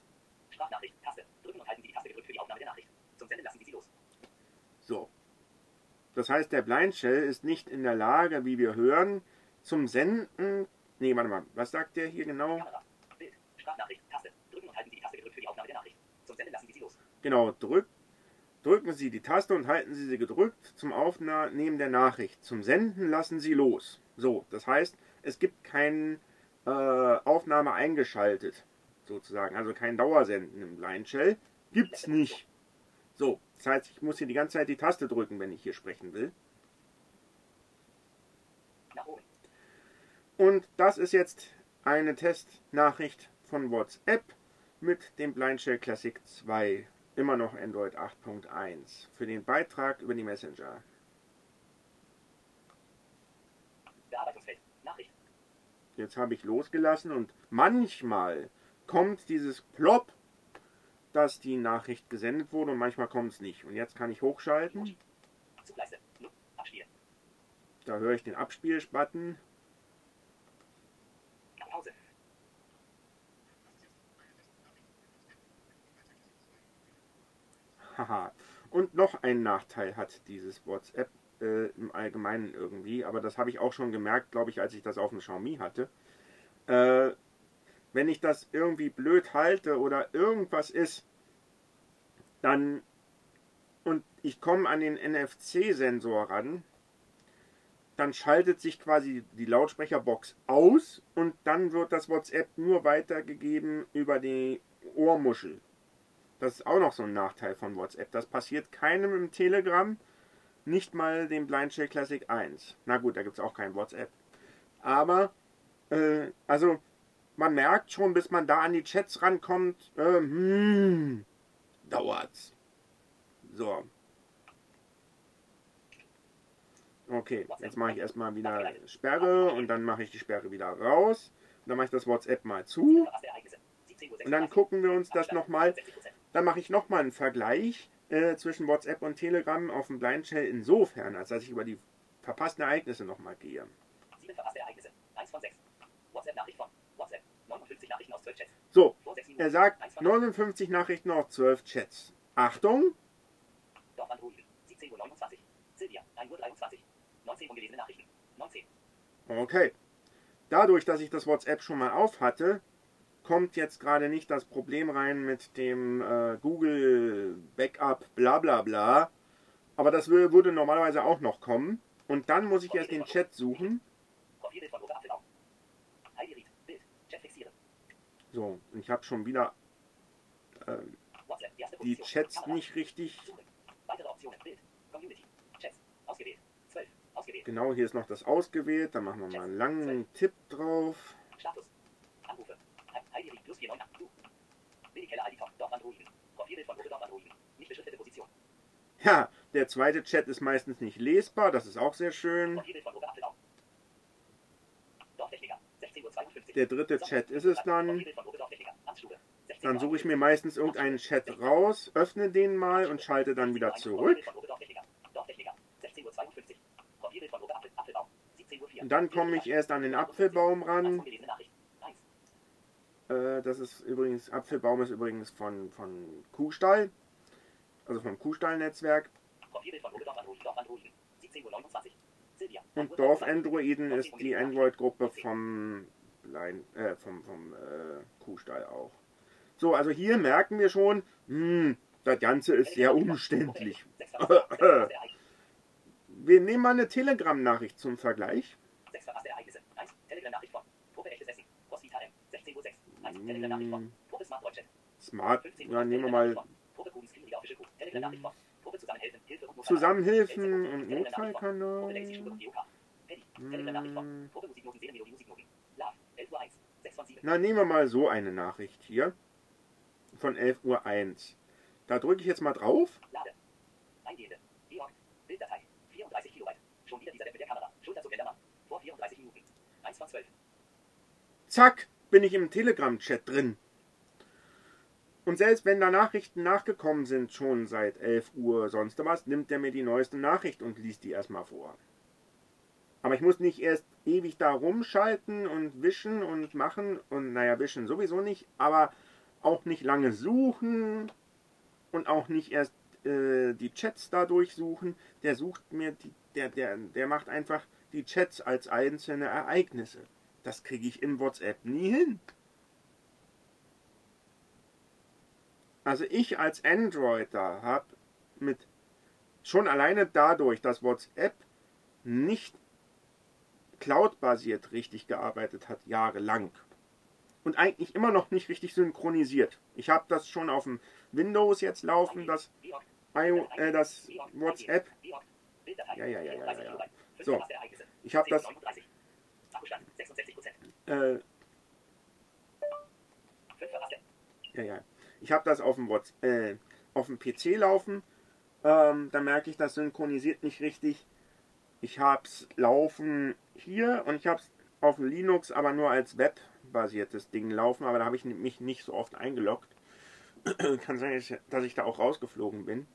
Sprachnachricht. Taste. Drücken und halten Sie die Taste gedrückt für die Aufnahme der Nachricht. Zum Senden lassen Sie sie los. So. Das heißt, der Blind Shell ist nicht in der Lage, wie wir hören, zum Senden. Nee, warte mal, was sagt der hier genau? Kamera. Bild. Sprachnachricht. Taste. Drücken und halten Sie die Taste gedrückt für die Aufnahme der Nachricht. Zum Senden lassen Sie sie los. Genau, drück, drücken Sie die Taste und halten Sie sie gedrückt zum Aufnehmen der Nachricht. Zum Senden lassen Sie los. So, das heißt, es gibt keine äh, Aufnahme eingeschaltet, sozusagen. Also kein Dauersenden im Blind Shell. Gibt's nicht. So, das heißt, ich muss hier die ganze Zeit die Taste drücken, wenn ich hier sprechen will. Und das ist jetzt eine Testnachricht von WhatsApp mit dem Blind Shell Classic 2. Immer noch Android 8.1 für den Beitrag über die Messenger. Bearbeitungsfeld. Nachricht. Jetzt habe ich losgelassen und manchmal kommt dieses Plop, dass die Nachricht gesendet wurde und manchmal kommt es nicht. Und jetzt kann ich hochschalten. Da höre ich den Abspielbutton. Pause. Haha. Und noch ein Nachteil hat dieses WhatsApp äh, im Allgemeinen irgendwie, aber das habe ich auch schon gemerkt, glaube ich, als ich das auf dem Xiaomi hatte. Äh, wenn ich das irgendwie blöd halte oder irgendwas ist, dann und ich komme an den NFC-Sensor ran, dann schaltet sich quasi die Lautsprecherbox aus und dann wird das WhatsApp nur weitergegeben über die Ohrmuschel. Das ist auch noch so ein Nachteil von WhatsApp. Das passiert keinem im Telegram, nicht mal dem Blind Shell Classic 1. Na gut, da gibt es auch kein WhatsApp. Aber, äh, also, man merkt schon, bis man da an die Chats rankommt, äh, hm, dauert's. So. Okay, jetzt mache ich erstmal wieder Sperre und dann mache ich die Sperre wieder raus. Und dann mache ich das WhatsApp mal zu. Verpasste Ereignisse. 17 Uhr Und dann gucken wir uns das nochmal 60%. Dann mache ich nochmal einen Vergleich äh, zwischen WhatsApp und Telegram auf dem Blind Shell insofern, als dass ich über die verpassten Ereignisse nochmal gehe. 7 verpasste Ereignisse. 1 von 6. WhatsApp-Nachricht von WhatsApp. 59 Nachrichten aus 12 Chats. So, Vor 6 er sagt 1 von 59 Nachrichten auf 12 Chats. Achtung, Dorfandroiden. 17 Uhr 29. Silvia. 1 Uhr 23. 19 ungelesene Nachrichten. 19. okay. Dadurch, dass ich das WhatsApp schon mal auf hatte, kommt jetzt gerade nicht das Problem rein mit dem äh, Google Backup bla bla bla. Aber das wür- würde normalerweise auch noch kommen. Und dann muss ich erst den Chat suchen. So, ich habe schon wieder. Erste die. Chats nicht richtig. Suchen. Weitere Optionen. Bild. Community. Chats. Ausgewählt. 12. Ausgewählt. Genau, hier ist noch das ausgewählt. Dann machen wir mal einen langen Tipp drauf. Status. Anrufe. He- Heidi Ried. Plus 498. Du. Willi Keller Aldi Top. Dorfandroiden. Profilbild von Rosa Dorfandroiden. Nicht beschriftete Position. Ja, der zweite Chat ist meistens nicht lesbar. Das ist auch sehr schön. Profilbild von Rosa Apfelbaum. Dorftechniker. 16 Uhr 52. Der dritte Chat ist es dann. Profilbild von Rosa Dorftechniker. Amtsstube. 16 Dann suche ich mir meistens irgendeinen Chat raus, öffne den mal und schalte dann wieder zurück. Und dann komme ich erst an den Apfelbaum ran. Das ist übrigens, Apfelbaum ist übrigens von, von Kuhstall, also vom Kuhstall-Netzwerk. Und Dorf-Androiden ist die Android-Gruppe vom, Blein- äh, vom, vom äh, Kuhstall auch. So, also hier merken wir schon, hm, das Ganze ist sehr umständlich. Wir nehmen mal eine Telegram-Nachricht zum Vergleich. Sechs verpasste Ereignisse. Eins. Telegram-Nachricht Telegram-Nachricht vor. Hm, Smart Deutsch Chat. Smart, 15 ja, nehmen wir mal Notfall. Zusammenhilfen und Notfallkanal. und vor. Hm, Gruppe Musiknoten Seelenmelodie Musiknoten. Love. 11 Uhr 1. 6 von 7. Na, nehmen wir mal so eine Nachricht hier von 11.01 Uhr. Da drücke ich jetzt mal drauf. Lade. Eingehende. Georg. Bilddatei. 34 Kilobyte. Schon wieder dieser Depp mit der Kamera. Schulterzug Endermann. Vor 34 Minuten. 1 von 12. Zack, bin ich im Telegram-Chat drin. Und selbst wenn da Nachrichten nachgekommen sind, schon seit 11 Uhr sonst was, nimmt er mir die neueste Nachricht und liest die erstmal vor. Aber ich muss nicht erst ewig da rumschalten und wischen und machen und naja, wischen sowieso nicht, aber auch nicht lange suchen und auch nicht erst äh, die Chats da durchsuchen. Der sucht mir, die, der, der, der macht einfach die Chats als einzelne Ereignisse. Das kriege ich in WhatsApp nie hin. Also ich als Androider habe mit schon alleine dadurch, dass WhatsApp nicht cloud-basiert richtig gearbeitet hat, jahrelang. Und eigentlich immer noch nicht richtig synchronisiert. Ich habe das schon auf dem Windows jetzt laufen, das. IO, äh, das. WhatsApp. Ja, ja, ja, ja, 34 ja, So. Ich habe das, äh, 5 verpasste. Ja, ja. Ich habe das auf dem, äh, auf dem PC laufen. Ähm, da merke ich, das synchronisiert nicht richtig. Ich habe es laufen hier und ich habe es auf dem Linux, aber nur als webbasiertes Ding laufen. Aber da habe ich mich nicht so oft eingeloggt. Kann sein, dass ich da auch rausgeflogen bin.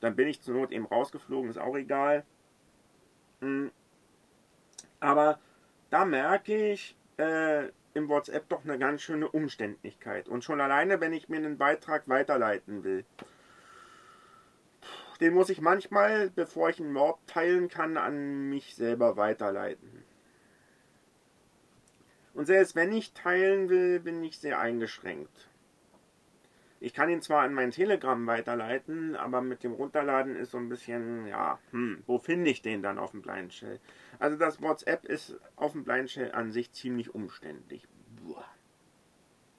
Dann bin ich zur Not eben rausgeflogen, ist auch egal. Mm. Aber da merke ich, äh, im WhatsApp doch eine ganz schöne Umständlichkeit. Und schon alleine, wenn ich mir einen Beitrag weiterleiten will, den muss ich manchmal, bevor ich einen Wort teilen kann, an mich selber weiterleiten. Und selbst wenn ich teilen will, bin ich sehr eingeschränkt. Ich kann ihn zwar an mein Telegram weiterleiten, aber mit dem Runterladen ist so ein bisschen, ja, hm, wo finde ich den dann auf dem Blind Shell? Also das WhatsApp ist auf dem Blind Shell an sich ziemlich umständlich. Buah.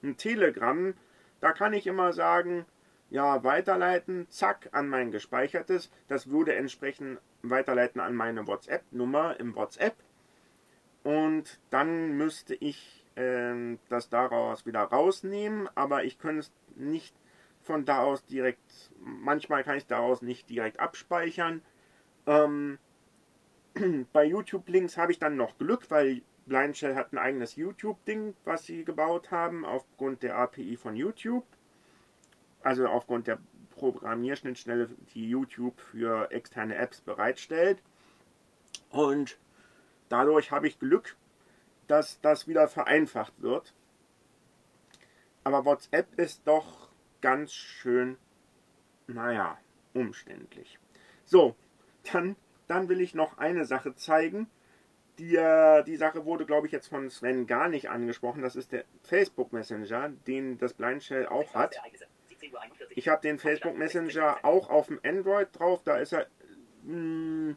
Ein Telegram, da kann ich immer sagen, ja, weiterleiten, zack, an mein gespeichertes. Das würde entsprechend weiterleiten an meine WhatsApp-Nummer im WhatsApp. Und dann müsste ich ähm, das daraus wieder rausnehmen, aber ich könnte es nicht von da aus direkt, manchmal kann ich daraus nicht direkt abspeichern. Ähm, bei YouTube-Links habe ich dann noch Glück, weil Blind Shell hat ein eigenes YouTube-Ding, was sie gebaut haben, aufgrund der API von YouTube. Also aufgrund der Programmierschnittstelle, die YouTube für externe Apps bereitstellt. Und dadurch habe ich Glück, dass das wieder vereinfacht wird. Aber WhatsApp ist doch ganz schön, naja, umständlich. So, dann, dann will ich noch eine Sache zeigen. Die, äh, die Sache wurde, glaube ich, jetzt von Sven gar nicht angesprochen. Das ist der Facebook Messenger, den das Blind Shell auch hat. Ereignisse. 17 Uhr 41. Ich habe den Facebook Messenger auch auf dem Android drauf. Da ist er mh,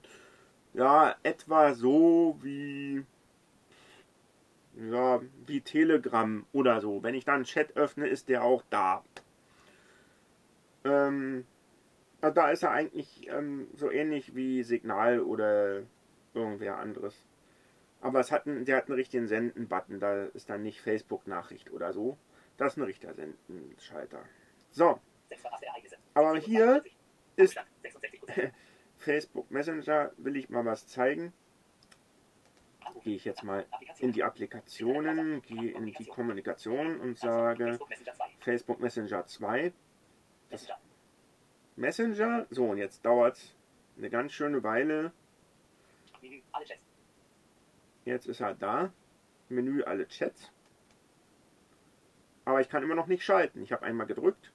ja etwa so wie wie Telegram oder so. Wenn ich dann einen Chat öffne, ist der auch da. Ähm, also da ist er eigentlich ähm, so ähnlich wie Signal oder irgendwer anderes. Aber es hat einen, der hat einen richtigen Senden-Button. Da ist dann nicht Facebook-Nachricht oder so. Das ist ein richtiger Senden-Schalter. So, aber 17 Uhr hier 42. ist Akkustand 66 Prozent. Facebook Messenger. Will ich mal was zeigen? Gehe ich jetzt mal in die Applikationen, gehe in die Kommunikation und sage Facebook Messenger 2. Facebook Messenger 2. Messenger. Messenger. So, und jetzt dauert es eine ganz schöne Weile. Jetzt ist er da. Menü alle Chats. Aber ich kann immer noch nicht schalten. Ich habe einmal gedrückt.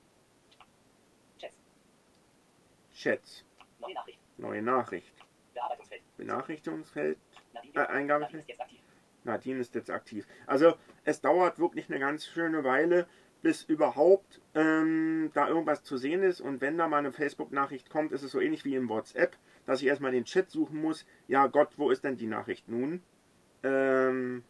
Chats. Neue Nachricht. Neue Nachricht. Benachrichtigungsfeld. Nadine. Äh, Eingabefeld. Nadine ist jetzt aktiv. Nadine ist jetzt aktiv. Also es dauert wirklich eine ganz schöne Weile, bis überhaupt ähm, da irgendwas zu sehen ist. Und wenn da mal eine Facebook-Nachricht kommt, ist es so ähnlich wie im WhatsApp, dass ich erstmal den Chat suchen muss. Ja Gott, wo ist denn die Nachricht nun? Ähm,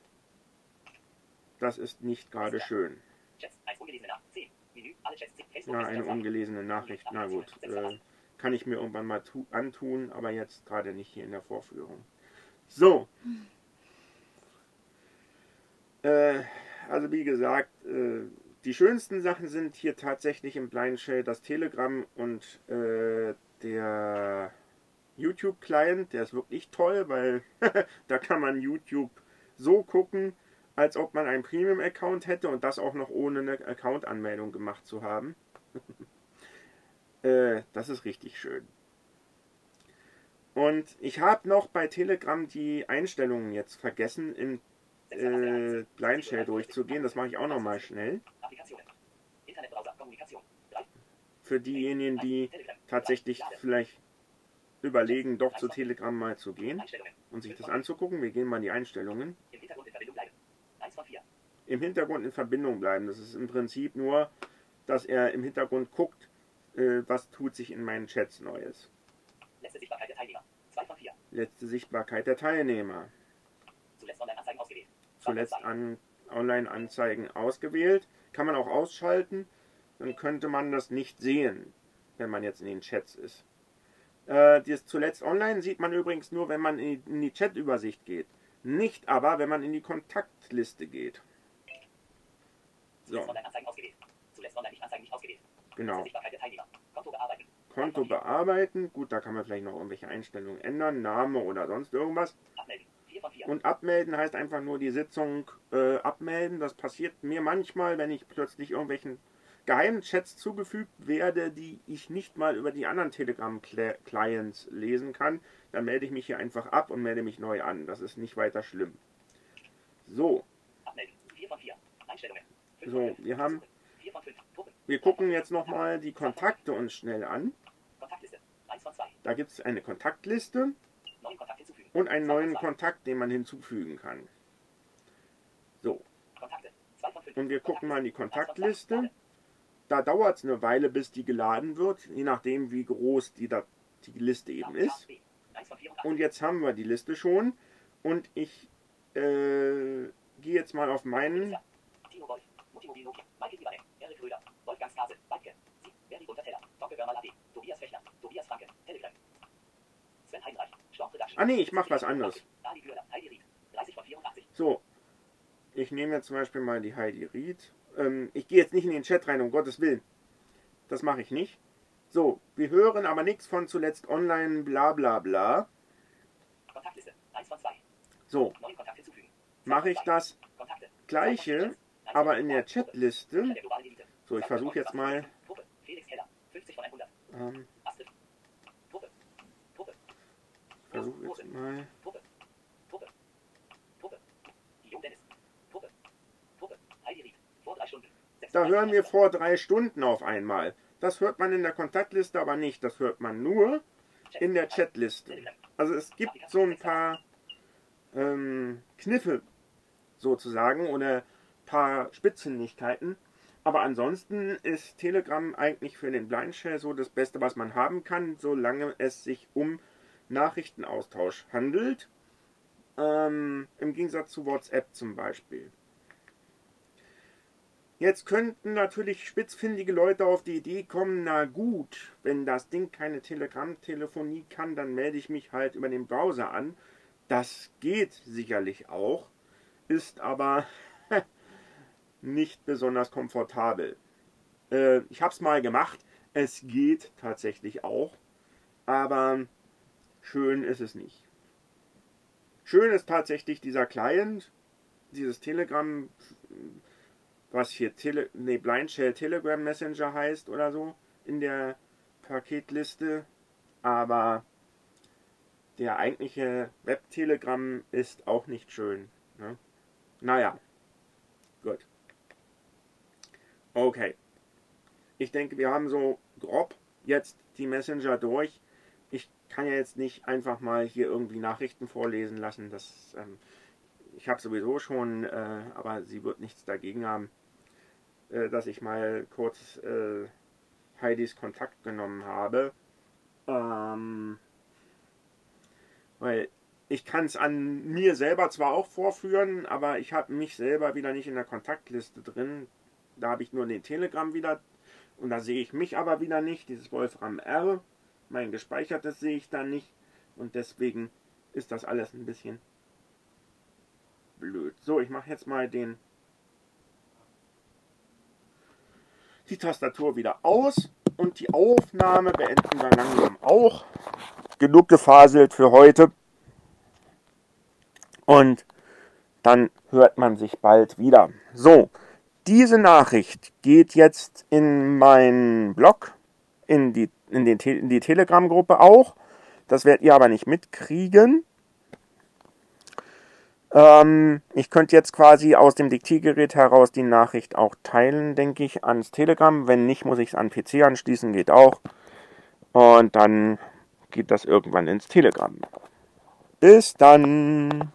das ist nicht gerade schön. Chats. Ungelesene Nach 10. Menü. Alle Chats. 10. Facebook. Ja, eine ungelesene Nachricht. Na gut, äh, kann ich mir irgendwann mal tu antun, aber jetzt gerade nicht hier in der Vorführung. So. Äh, also wie gesagt, äh, die schönsten Sachen sind hier tatsächlich im Blind Shell das Telegram und äh, der YouTube-Client. Der ist wirklich toll, weil da kann man YouTube so gucken, als ob man einen Premium-Account hätte und das auch noch ohne eine Account-Anmeldung gemacht zu haben. äh, das ist richtig schön. Und ich habe noch bei Telegram die Einstellungen jetzt vergessen, im äh, Blind Shell durchzugehen. Das mache ich auch noch mal schnell. Applikationen. Internetbrowser. Kommunikation. 3. Für diejenigen, die tatsächlich vielleicht überlegen, doch zu Telegram mal zu gehen und sich das anzugucken. Wir gehen mal in die Einstellungen. Im Hintergrund in Verbindung bleiben. 1 von 4. Im Hintergrund in Verbindung bleiben. Das ist im Prinzip nur, dass er im Hintergrund guckt, äh, was tut sich in meinen Chats Neues. Letzte Sichtbarkeit der Teilnehmer. 2 von 4. Letzte Sichtbarkeit der Teilnehmer. Zuletzt Online-Anzeigen ausgewählt. 2 von Zuletzt 2. an Online-Anzeigen ausgewählt. Kann man auch ausschalten. Dann könnte man das nicht sehen, wenn man jetzt in den Chats ist. Äh, das zuletzt online sieht man übrigens nur, wenn man in die, in die Chat-Übersicht geht. Nicht aber, wenn man in die Kontaktliste geht. Zuletzt So, Online-Anzeigen ausgewählt. Zuletzt Online-Nicht-Anzeigen nicht ausgewählt. Genau. Sichtbarkeit der Teilnehmer. Konto bearbeiten. Konto bearbeiten. Gut, da kann man vielleicht noch irgendwelche Einstellungen ändern. Name oder sonst irgendwas. Abmelden. 4 von 4. Und abmelden heißt einfach nur die Sitzung äh, abmelden. Das passiert mir manchmal, wenn ich plötzlich irgendwelchen geheimen Chats zugefügt werde, die ich nicht mal über die anderen Telegram-Clients lesen kann. Dann melde ich mich hier einfach ab und melde mich neu an. Das ist nicht weiter schlimm. So, Abmelden. 4 von 4. Einstellungen. 5 So, von 5. wir haben- 4 von 5. Gruppen. wir gucken jetzt nochmal die Kontakte uns schnell an. Kontaktliste. 1 von 2. Da gibt es eine Kontaktliste Kontakt und einen 2 von neuen 2. Kontakt, den man hinzufügen kann. So, Kontakte. 2 von 5. und wir gucken mal in die 1 von 2. Kontaktliste. Da dauert es eine Weile, bis die geladen wird, je nachdem, wie groß die, da, die Liste eben ist. 1 von 4 und 8. Und jetzt haben wir die Liste schon. Und ich äh, gehe jetzt mal auf meinen. Tobias Franke. Telegram. Sven Heinreich. Storm Production. Ah nee, ich mach was anderes. Ali Gürner. Heidi Ried. 30 von 84. So, ich nehme jetzt zum Beispiel mal die Heidi Ried. Ähm, ich gehe jetzt nicht in den Chat rein, um Gottes Willen. Das mache ich nicht. So, wir hören aber nichts von zuletzt online, bla bla bla. Kontaktliste. 1 von 2. So, mache ich das Kontakte. gleiche, aber in der Chatliste. So, ich versuche jetzt mal. Truppe. Felix Keller. 50 von 100. Ähm, Vor drei Stunden. Da hören wir vor drei Stunden auf einmal. Das hört man in der Kontaktliste aber nicht. Das hört man nur in der Chatliste. Also es gibt so ein paar ähm, Kniffe sozusagen oder ein paar Spitzfindigkeiten. Aber ansonsten ist Telegram eigentlich für den Blind Share so das Beste, was man haben kann, solange es sich um Nachrichtenaustausch handelt. Ähm, Im Gegensatz zu WhatsApp zum Beispiel. Jetzt könnten natürlich spitzfindige Leute auf die Idee kommen, na gut, wenn das Ding keine Telegram-Telefonie kann, dann melde ich mich halt über den Browser an. Das geht sicherlich auch, ist aber nicht besonders komfortabel. Äh, ich habe es mal gemacht, es geht tatsächlich auch, aber schön ist es nicht. Schön ist tatsächlich dieser Client, dieses Telegram, was hier Tele nee, Blind Shell Telegram Messenger heißt oder so in der Paketliste, aber der eigentliche Web-Telegram ist auch nicht schön. Ne? Naja, gut. Okay. Ich denke, wir haben so grob jetzt die Messenger durch. Ich kann ja jetzt nicht einfach mal hier irgendwie Nachrichten vorlesen lassen. Das, ähm, ich habe sowieso schon, äh, aber sie wird nichts dagegen haben, äh, dass ich mal kurz äh, Heidis Kontakt genommen habe. Ähm, weil ich kann es an mir selber zwar auch vorführen, aber ich habe mich selber wieder nicht in der Kontaktliste drin. Da habe ich nur den Telegram wieder und da sehe ich mich aber wieder nicht, dieses Wolfram R. Mein gespeichertes sehe ich da nicht und deswegen ist das alles ein bisschen blöd. So, ich mache jetzt mal den die Tastatur wieder aus und die Aufnahme beenden wir langsam auch. Genug gefaselt für heute. Und dann hört man sich bald wieder. So, diese Nachricht geht jetzt in meinen Blog, in die, in den, in die Telegram-Gruppe auch. Das werdet ihr aber nicht mitkriegen. Ähm, ich könnte jetzt quasi aus dem Diktiergerät heraus die Nachricht auch teilen, denke ich, ans Telegram. Wenn nicht, muss ich es an PC anschließen, geht auch. Und dann geht das irgendwann ins Telegram. Bis dann.